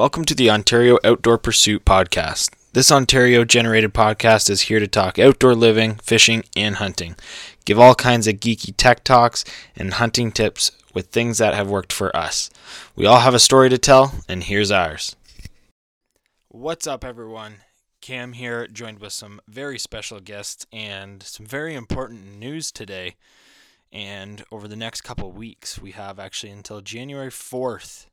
Welcome to the Ontario Outdoor Pursuit Podcast. This Ontario generated podcast is here to talk outdoor living, fishing, and hunting. Give all kinds of geeky tech talks and hunting tips with things that have worked for us. We all have a story to tell, and here's ours. What's up, everyone? Cam here, joined with some very special guests and some very important news today. And over the next couple weeks, we have actually until January 4th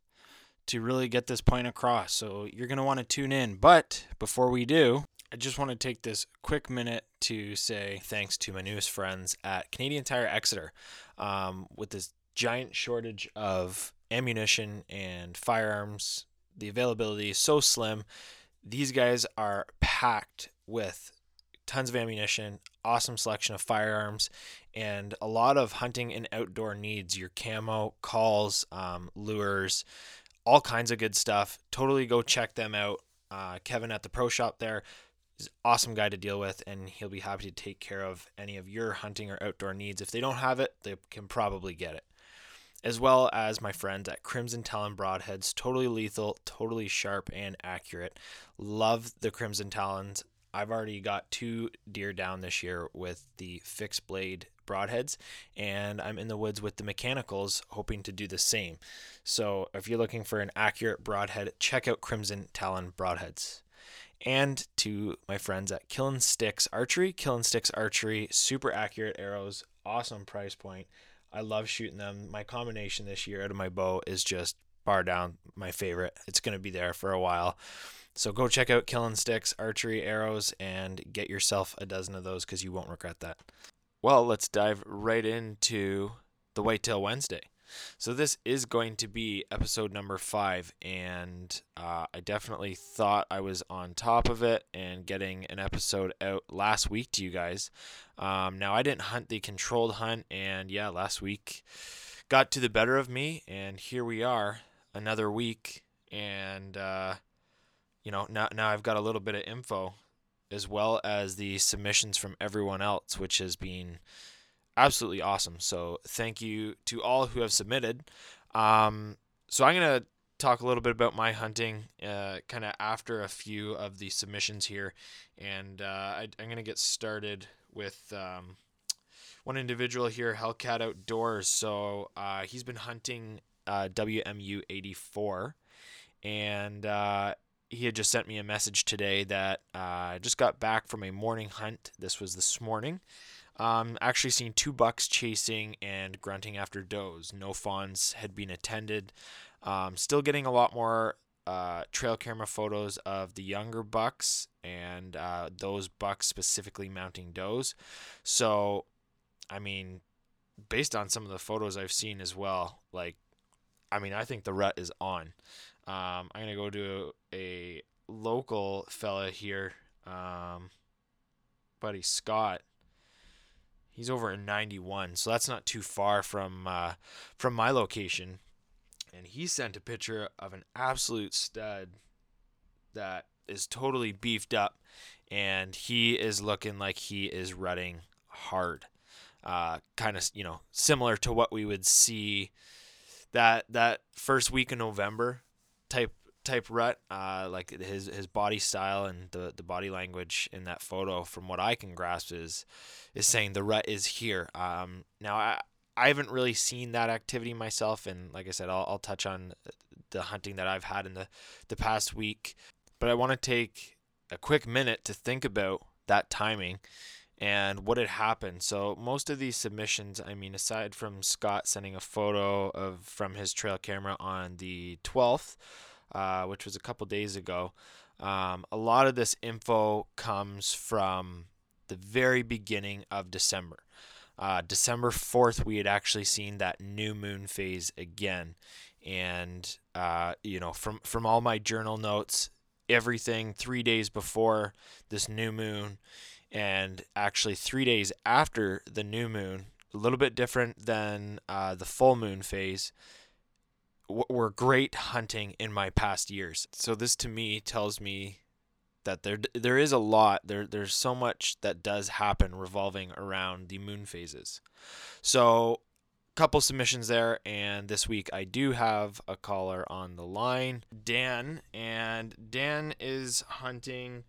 to really get this point across. So you're going to want to tune in. But before we do, I just want to take this quick minute to say thanks to my newest friends at Canadian Tire Exeter. Um, with this giant shortage of ammunition and firearms, the availability is so slim. These guys are packed with tons of ammunition, awesome selection of firearms, and a lot of hunting and outdoor needs. Your camo, calls, um, lures, all kinds of good stuff. Totally go check them out. Uh, Kevin at the pro shop there is awesome guy to deal with, and he'll be happy to take care of any of your hunting or outdoor needs. If they don't have it, they can probably get it. As well as my friends at Crimson Talon Broadheads, totally lethal, totally sharp and accurate. Love the Crimson Talons. I've already got two deer down this year with the fixed blade broadheads, and I'm in the woods with the mechanicals, hoping to do the same. So if you're looking for an accurate broadhead, check out Crimson Talon broadheads. And to my friends at Kiln Sticks Archery, Kiln Sticks Archery, super accurate arrows, awesome price point. I love shooting them. My combination this year out of my bow is just bar down my favorite. It's going to be there for a while. So go check out Killing Sticks Archery Arrows and get yourself a dozen of those because you won't regret that. Well, let's dive right into the Whitetail Wednesday. So this is going to be episode number five, and uh, I definitely thought I was on top of it and getting an episode out last week to you guys. Um, now I didn't hunt the controlled hunt, and yeah, last week got to the better of me, and here we are, another week, and uh, you know now now I've got a little bit of info as well as the submissions from everyone else, which has been absolutely awesome. So thank you to all who have submitted. Um, so I'm gonna talk a little bit about my hunting, uh, kind of after a few of the submissions here, and uh, I, am gonna get started with um, one individual here, Hellcat Outdoors. So uh, he's been hunting uh, WMU 84, and uh, he had just sent me a message today that uh, I just got back from a morning hunt. This was this morning. Um, actually seen two bucks chasing and grunting after does. No fawns had been attended. Um, still getting a lot more uh, trail camera photos of the younger bucks and uh, those bucks specifically mounting does. So, I mean, based on some of the photos I've seen as well, like, I mean, I think the rut is on. Um, I'm gonna go to a local fella here, um, buddy Scott. He's over in 91, so that's not too far from uh, from my location. And he sent a picture of an absolute stud that is totally beefed up, and he is looking like he is rutting hard. Uh, kind of, you know, similar to what we would see that that first week in November type type rut. Uh, like his his body style and the the body language in that photo, from what I can grasp, is is saying the rut is here. Um, now I. I haven't really seen that activity myself, and like I said, I'll, I'll touch on the hunting that I've had in the, the past week. But I want to take a quick minute to think about that timing and what had happened. So most of these submissions, I mean, aside from Scott sending a photo of from his trail camera on the 12th, uh, which was a couple days ago, um, a lot of this info comes from the very beginning of December. Uh, December 4th, we had actually seen that new moon phase again. And, uh, you know, from, from all my journal notes, everything three days before this new moon and actually three days after the new moon, a little bit different than uh, the full moon phase, w- were great hunting in my past years. So this to me tells me that there there is a lot there there's so much that does happen revolving around the moon phases. So couple submissions there, and this week I do have a caller on the line, Dan, and Dan is hunting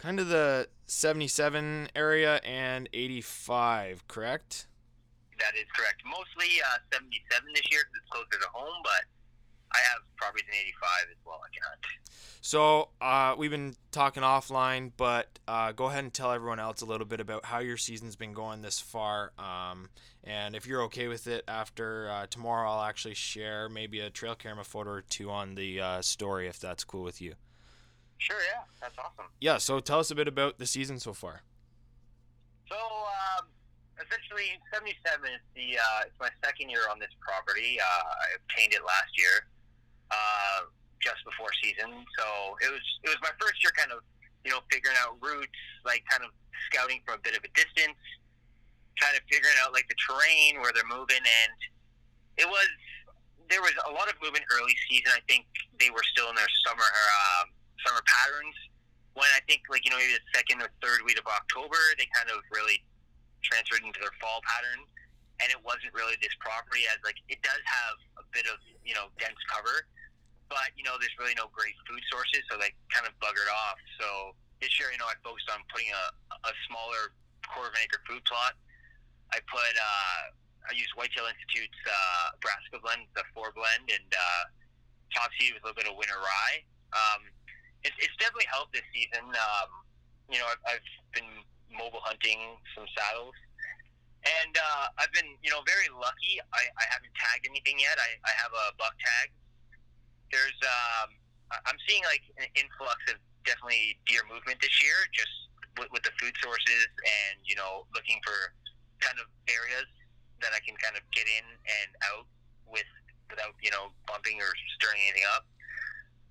kind of the 77 area and 85, correct? That is correct. Mostly uh, 77 this year because it's closer to home, but I have properties in 85 as well. I can hunt. So uh, we've been talking offline, but uh, go ahead and tell everyone else a little bit about how your season's been going this far. Um, and if you're okay with it, after uh, tomorrow, I'll actually share maybe a trail camera photo or two on the uh, story if that's cool with you. Sure, yeah, that's awesome. Yeah, so tell us a bit about the season so far. So, um, essentially, 77 is the uh, it's my second year on this property. Uh, I obtained it last year. Uh, just before season. So it was it was my first year, kind of you know figuring out routes, like kind of scouting from a bit of a distance, kind of figuring out like the terrain where they're moving, and it was there was a lot of movement early season. I think they were still in their summer um, summer patterns. When I think like you know maybe the second or third week of October, they kind of really transferred into their fall pattern, and it wasn't really this property as like it does have a bit of you know dense cover but you know, there's really no great food sources, so they kind of buggered off. So this year, you know, I focused on putting a, a smaller quarter of an acre food plot. I put uh, I used Whitetail Institute's uh, brassica blend, the four blend, and uh, top seed with a little bit of winter rye. Um, definitely helped this season. Um, you know, I've, I've been mobile hunting some saddles, and uh, I've been you know very lucky. I, I haven't tagged anything yet. I, I have a buck tag there's um, I'm seeing like an influx of definitely deer movement this year, just with, with the food sources and you know looking for kind of areas that I can kind of get in and out with without you know bumping or stirring anything up.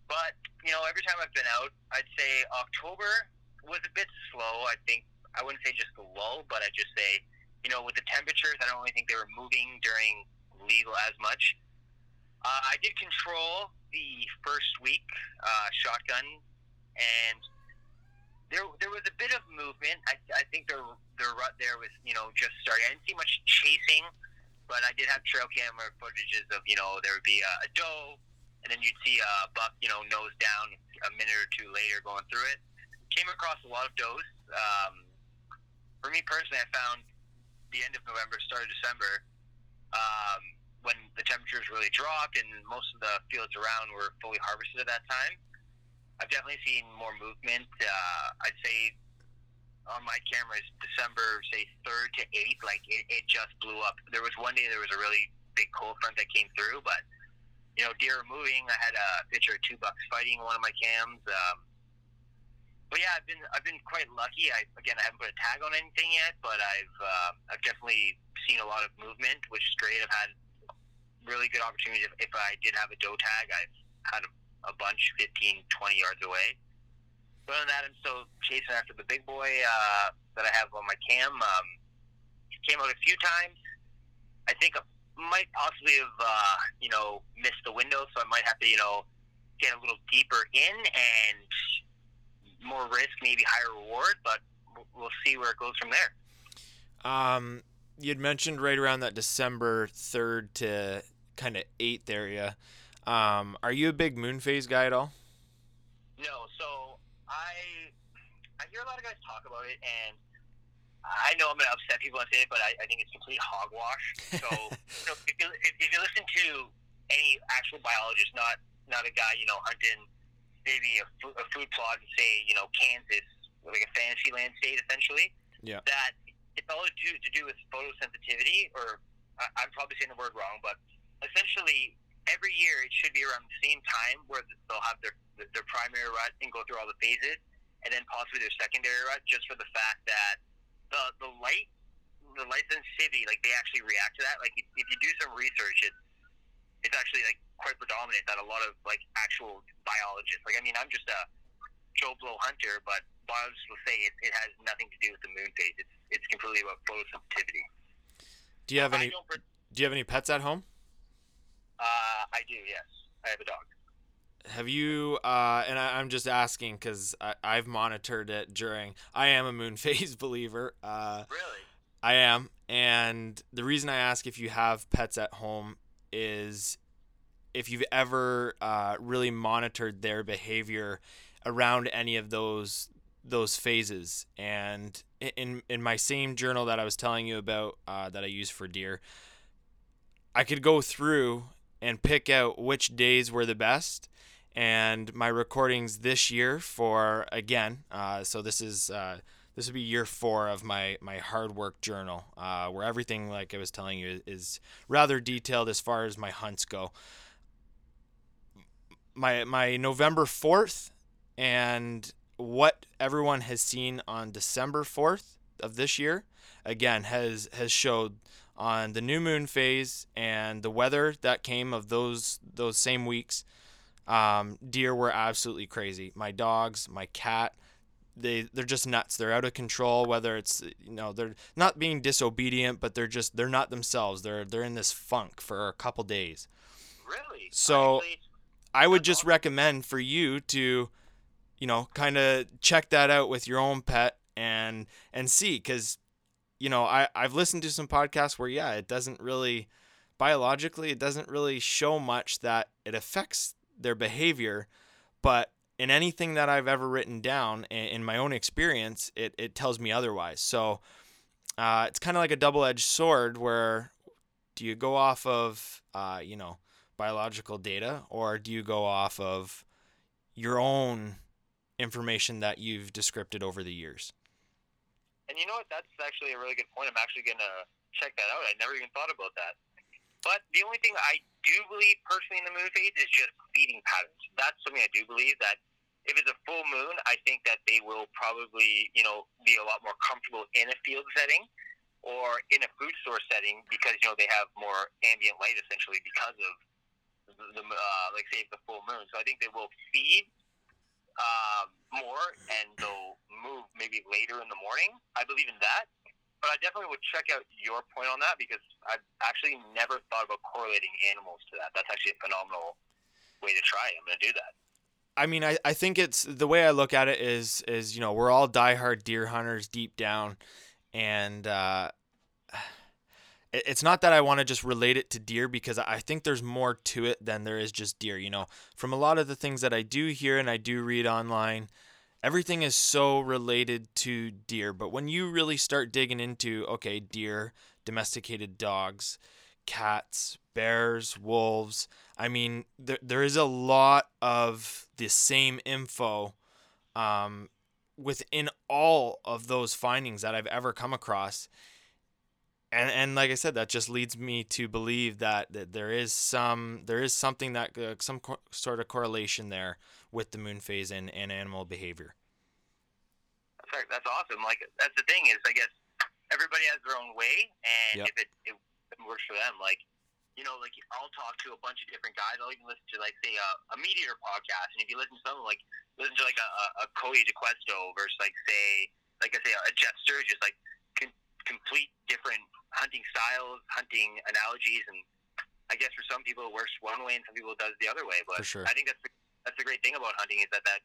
But you know, every time I've been out, I'd say October was a bit slow. I think I wouldn't say just the lull, but I'd just say you know with the temperatures, I don't really think they were moving during legal as much. Uh, I did control the first week, uh, shotgun, and there there was a bit of movement. I, I think the the rut there was you know just starting. I didn't see much chasing, but I did have trail camera footages of you know there would be a, a doe, and then you'd see a buck you know nose down a minute or two later going through it. Came across a lot of does. Um, for me personally, I found the end of November, start of December. Um, when the temperatures really dropped and most of the fields around were fully harvested at that time. I've definitely seen more movement. Uh, I'd say on my cameras, December, say third to eighth, like it, it just blew up. There was one day there was a really big cold front that came through, but you know, deer moving. I had a picture of two bucks fighting one of my cams. Um, but yeah, I've been I've been quite lucky. I again I haven't put a tag on anything yet, but I've uh, I've definitely seen a lot of movement, which is great. I've had really good opportunities. If, if I did have a doe tag, I've had a, a bunch 15, 20 yards away. But other than that, I'm still chasing after the big boy uh, that I have on my cam. Um, came out a few times. I think I might possibly have, uh, you know, missed the window, so I might have to, you know, get a little deeper in and more risk, maybe higher reward, but we'll see where it goes from there. Um, you'd mentioned right around that December 3rd to kind of 8th area. Um, are you a big moon phase guy at all? No. So I I hear a lot of guys talk about it, and I know I'm going to upset people and say it, but I, I think it's complete hogwash. So, if, you, if, if you listen to any actual biologist, not not a guy you know hunting maybe a, a food plot and say you know Kansas, like a fantasy land state essentially. Yeah. That it's all to do, to do with photosensitivity, or I, I'm probably saying the word wrong, but essentially every year it should be around the same time where they'll have their their primary rut and go through all the phases, and then possibly their secondary rut, just for the fact that the the light the light sensitivity, like they actually react to that. Like if, if you do some research, it's it's actually like quite predominant that a lot of like actual biologists, like I mean, I'm just a Joe Blow hunter, but biologists will say it, it has nothing to do with the moon phase. It's it's completely about photosensitivity. Do you have any? Do you have any pets at home? Uh, I do. Yes, I have a dog. Have you? Uh, and I, am just asking because I've monitored it during. I am a moon phase believer. Uh, really? I am, And the reason I ask if you have pets at home is if you've ever uh, really monitored their behavior around any of those those phases. And in in my same journal that I was telling you about uh, that I use for deer, I could go through and pick out which days were the best. And my recordings this year for again, uh, so this is uh, this would be year four of my my hard work journal, uh, where everything, like I was telling you, is rather detailed as far as my hunts go. My my November fourth and what everyone has seen on December fourth of this year, again has has showed on the new moon phase and the weather that came of those those same weeks. Um, deer were absolutely crazy. My dogs, my cat, they they're just nuts. They're out of control. Whether it's you know they're not being disobedient, but they're just they're not themselves. They're they're in this funk for a couple days. Really? So Honestly, I would just recommend for you to, you know, kind of check that out with your own pet and and see because, you know, I I've listened to some podcasts where yeah, it doesn't really biologically it doesn't really show much that it affects their behavior, but in anything that I've ever written down in, my own experience, it, it tells me otherwise. So uh, it's kind of like a double edged sword where do you go off of, uh, you know, biological data or do you go off of your own information that you've described over the years? And you know what? That's actually a really good point. I'm actually going to check that out. I never even thought about that. But the only thing I do believe personally in the moon phase is just feeding patterns. That's something I do believe that if it's a full moon, I think that they will probably, you know, be a lot more comfortable in a field setting or in a food source setting because, you know, they have more ambient light essentially because of the, uh, like say the full moon. So I think they will feed um, more and they'll move maybe later in the morning. I believe in that. But I definitely would check out your point on that because I've actually never thought about correlating animals to that. That's actually a phenomenal way to try. it. I'm going to do that. I mean, I, I think it's the way I look at it is is you know we're all diehard deer hunters deep down, and uh, it, it's not that I want to just relate it to deer because I think there's more to it than there is just deer. You know, from a lot of the things that I do hear and I do read online, everything is so related to deer. But when you really start digging into okay, deer, domesticated dogs, cats, bears, wolves. I mean, there, there is a lot of the same info um, within all of those findings that I've ever come across. And, and like I said, that just leads me to believe that, that there is some there is something that uh, some co- sort of correlation there with the moon phase and, and animal behavior. That's, that's awesome. Like that's the thing is, I guess everybody has their own way, and Yep. if it, it works for them, like you know, like I'll talk to a bunch of different guys. I'll even listen to like say a, a MeatEater podcast, and if you listen to someone like listen to like a, a, Cody DeQuesto versus like say like I say a Jeff Sturgis, like complete different hunting styles, hunting analogies, and I guess for some people it works one way, and some people it does the other way. But sure. I think that's the, that's the great thing about hunting is that that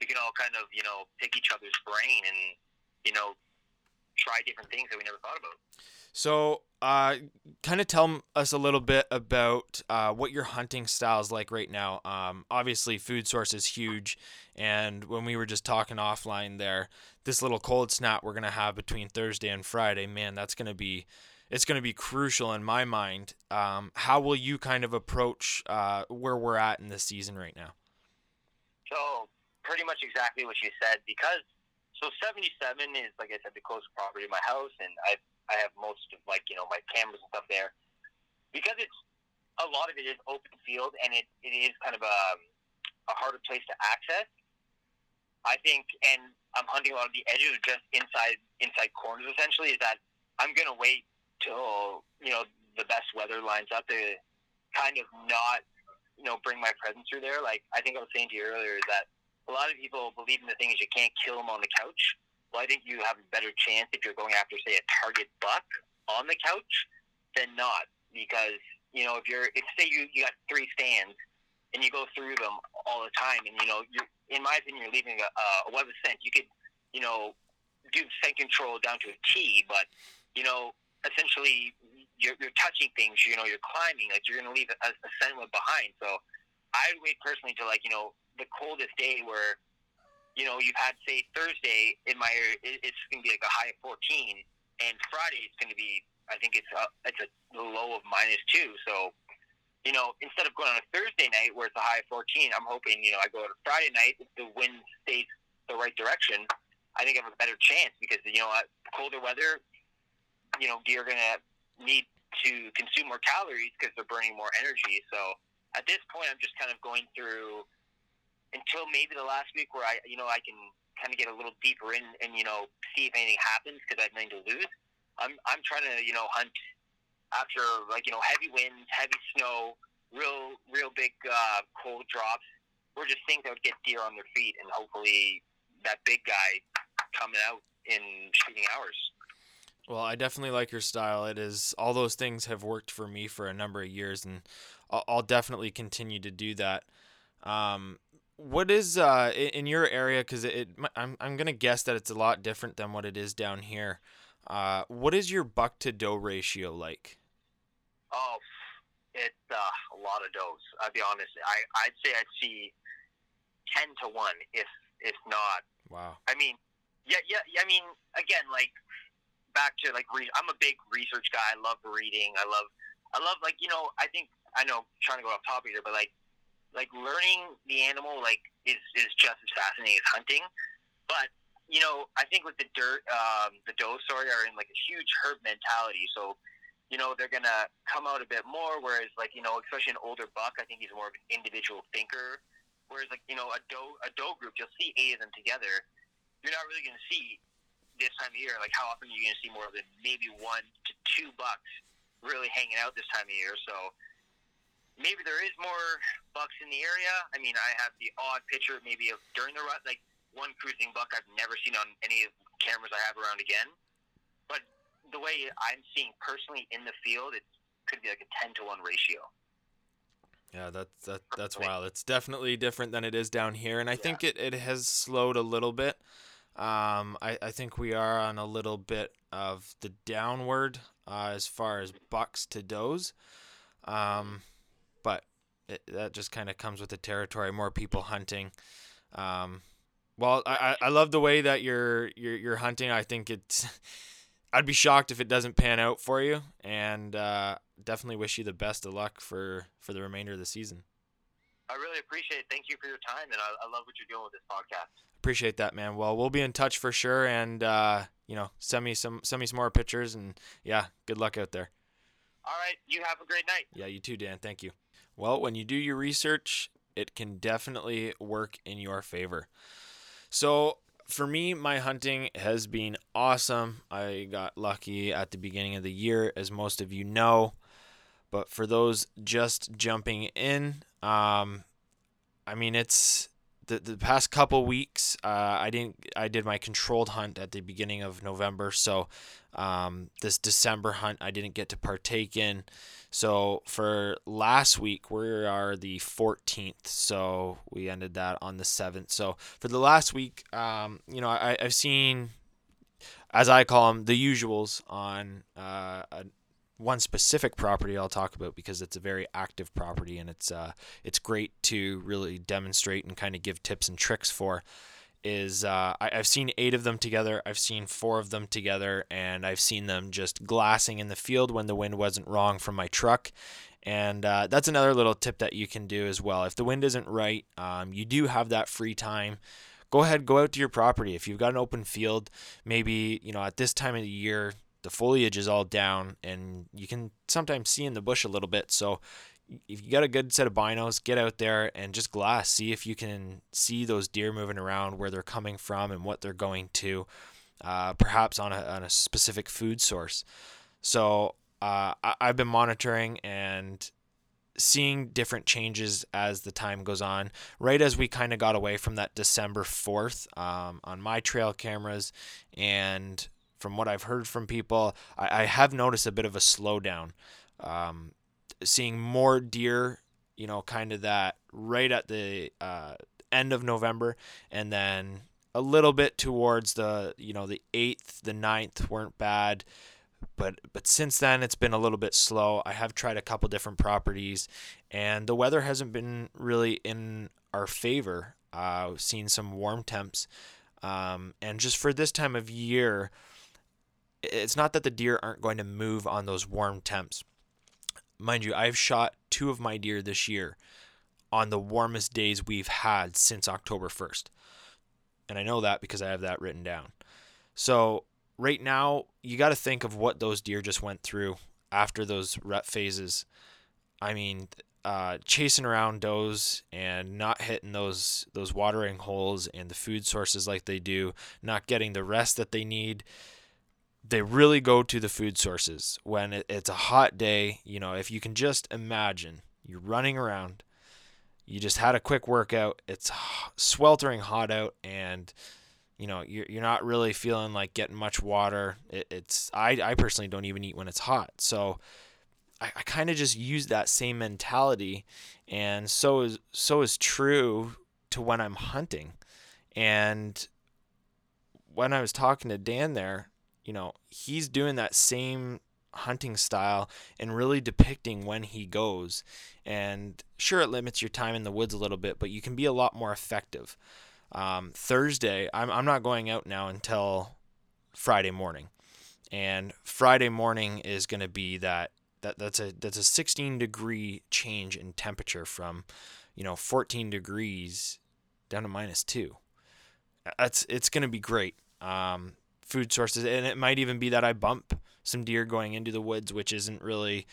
we can all kind of you know pick each other's brain and you know try different things that we never thought about. So, uh, kind of tell us a little bit about uh, what your hunting style is like right now. Um, obviously, food source is huge, and when we were just talking offline there, this little cold snap we're gonna have between Thursday and Friday, man, that's gonna be it's gonna be crucial in my mind. Um, how will you kind of approach uh, where we're at in this season right now? So pretty much exactly what you said because so 77 is like I said the closest property to my house and I I have most of like you know my cameras and stuff there because it's a lot of it is open field and it, it is kind of a a harder place to access. I think and I'm hunting a lot of the edges just inside inside corners essentially is that I'm gonna wait till you know the best weather lines up to kind of not you know bring my presence through there. Like I think I was saying to you earlier is that a lot of people believe in the thing is you can't kill them on the couch. Well, I think you have a better chance if you're going after say a target buck on the couch than not because you know if you're if say you you got three stands and you go through them all the time and you know you in my opinion you're leaving a, a web of scent. You could you know do scent control down to a T, but you know essentially you're, you're touching things. You know, you're climbing. Like you're going to leave a, a scent web behind. So I would wait personally to like you know the coldest day where you know you've had say Thursday in my area it, it's going to be like a high of 14, and Friday it's going to be I think it's a, it's a low of minus two. So you know, instead of going on a Thursday night where it's a high of 14, I'm hoping, you know, I go to Friday night, if the wind stays the right direction, I think I have a better chance because, you know, uh, colder weather, you know, are going to need to consume more calories because they're burning more energy. So at this point, I'm just kind of going through until maybe the last week where I, you know, I can kind of get a little deeper in and, you know, see if anything happens because I have nothing to lose. I'm, I'm trying to, you know, hunt after like you know heavy winds, heavy snow, real real big uh, cold drops. We're just things that would get deer on their feet, and hopefully that big guy coming out in shooting hours. Well, I definitely like your style. It is all those things have worked for me for a number of years, and I'll, definitely continue to do that. Um, what is uh, in your area? Because it, it, I'm I'm gonna guess that it's a lot different than what it is down here. Uh, what is your buck to doe ratio like? Oh, it's uh, a lot of does. I'll be honest. I I'd say I'd see ten to one, if if not. Wow. I mean, yeah, yeah. I mean, again, like back to like re- I'm a big research guy. I love reading. I love I love like you know I think I know trying to go off topic here, but like like learning the animal like is is just as fascinating as hunting. But you know, I think with the dirt, um, the doe story are in like a huge herd mentality. So, you know, they're gonna come out a bit more. Whereas, like, you know, especially an older buck, I think he's more of an individual thinker. Whereas, like, you know, a doe, a doe group, you'll see eight of them together. You're not really gonna see this time of year. Like, how often are you gonna see more than maybe one to two bucks really hanging out this time of year? So. Maybe there is more bucks in the area. I mean, I have the odd picture maybe of during the rut, like one cruising buck I've never seen on any of the cameras I have around again. But the way I'm seeing personally in the field, it could be like a ten to one ratio. Yeah, that's that, that's wild. It's definitely different than it is down here, and I yeah. think it, it has slowed a little bit. Um, I, I think we are on a little bit of the downward uh, as far as bucks to does. Um, but it, that just kind of comes with the territory. More people hunting. Um, well, I, I love the way that you're you're you're hunting. I think it's. I'd be shocked if it doesn't pan out for you, and uh, definitely wish you the best of luck for for the remainder of the season. I really appreciate it. Thank you for your time, and I, I love what you're doing with this podcast. Appreciate that, man. Well, we'll be in touch for sure, and uh, you know, send me some send me some more pictures, and yeah, good luck out there. All right, you have a great night. Yeah, you too, Dan. Thank you. Well, when you do your research, it can definitely work in your favor. So for me, my hunting has been awesome. I got lucky at the beginning of the year, as most of you know. But for those just jumping in, um, I mean, it's the, the past couple weeks. Uh, I didn't. I did my controlled hunt at the beginning of November, so um, this December hunt I didn't get to partake in. So for last week, we are the 14th. So we ended that on the 7th. So for the last week, um, you know, I, I've seen, as I call them, the usuals on uh, a, one specific property I'll talk about because it's a very active property and it's uh, it's great to really demonstrate and kind of give tips and tricks for is uh, I, have seen eight of them together. I've seen four of them together, and I've seen them just glassing in the field when the wind wasn't wrong from my truck. And uh, that's another little tip that you can do as well. If the wind isn't right, um, you do have that free time. Go ahead, go out to your property. If you've got an open field, maybe you know at this time of the year the foliage is all down, and you can sometimes see in the bush a little bit. So if you got a good set of binos, get out there and just glass. See if you can see those deer moving around, where they're coming from, and what they're going to. Uh, perhaps on a, on a specific food source. So uh, I, have been monitoring and seeing different changes as the time goes on. Right as we kind of got away from that December 4th um, on my trail cameras, and from what I've heard from people, I, I have noticed a bit of a slowdown. Um, seeing more deer, you know, kind of that right at the uh, end of November, and then a little bit towards the, you know, the 8th, the 9th weren't bad. but but since then it's been a little bit slow. I have tried a couple different properties, and the weather hasn't been really in our favor. Uh, we've seen some warm temps, um, and just for this time of year, it's not that the deer aren't going to move on those warm temps. Mind you, I've shot two of my deer this year on the warmest days we've had since October 1st. And I know that because I have that written down. So, right now, you got to think of what those deer just went through after those rut phases. I mean, uh, chasing around does and not hitting those those watering holes and the food sources like they do, not getting the rest that they need. They really go to the food sources when it, it's a hot day. You know, if you can just imagine you're running around, you just had a quick workout, it's sweltering hot out, and you know you're, you're not really feeling like getting much water. It, it's I, I personally don't even eat when it's hot, so I, I kind of just use that same mentality, and so is so is true to when I'm hunting, and when I was talking to Dan there, you know, he's doing that same hunting style and really depicting when he goes. And sure, it limits your time in the woods a little bit, but you can be a lot more effective. Um, Thursday, I'm, I'm not going out now until Friday morning. And Friday morning is going to be that that that's a that's a 16 degree change in temperature from, you know, 14 degrees down to minus two. That's it's going to be great. Um, food sources, and it might even be that I bump some deer going into the woods, which isn't really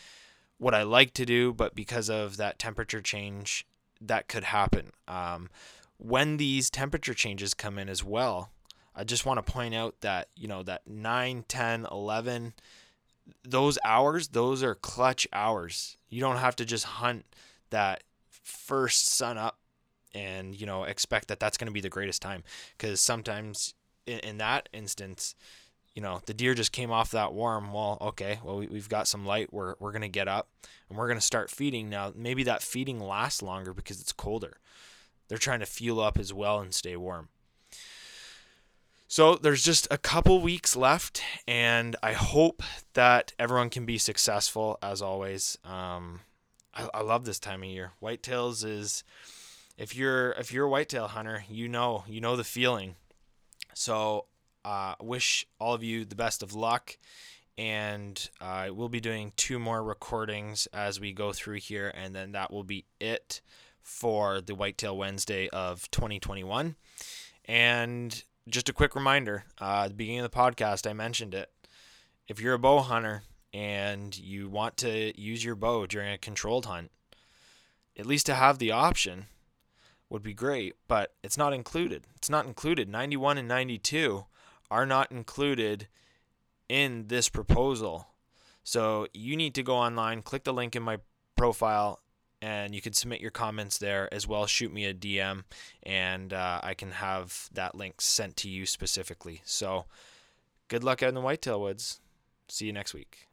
what I like to do, but because of that temperature change, that could happen. Um, when these temperature changes come in as well, I just want to point out that, you know, that 9, 10, 11, those hours, those are clutch hours. You don't have to just hunt that first sun up and, you know, expect that that's going to be the greatest time because sometimes in, in that instance, you know, the deer just came off that warm. Well, okay, well, we, have got some light. We're, we're going to get up and we're going to start feeding. Now, maybe that feeding lasts longer because it's colder. They're trying to fuel up as well and stay warm. So there's just a couple weeks left, and I hope that everyone can be successful as always. Um, I, I love this time of year. Whitetails is, if you're if you're a whitetail hunter, you know you know the feeling so, uh, wish all of you the best of luck. And uh, we'll be doing two more recordings as we go through here, and then that will be it for the Whitetail Wednesday of 2021. And just a quick reminder uh, at the beginning of the podcast, I mentioned it. If you're a bow hunter and you want to use your bow during a controlled hunt, at least to have the option, would be great, but it's not included. It's not included. 91 and 92 are not included in this proposal. So you need to go online, click the link in my profile, and you can submit your comments there as well. Shoot me a DM, and uh, I can have that link sent to you specifically. So good luck out in the whitetail woods. See you next week.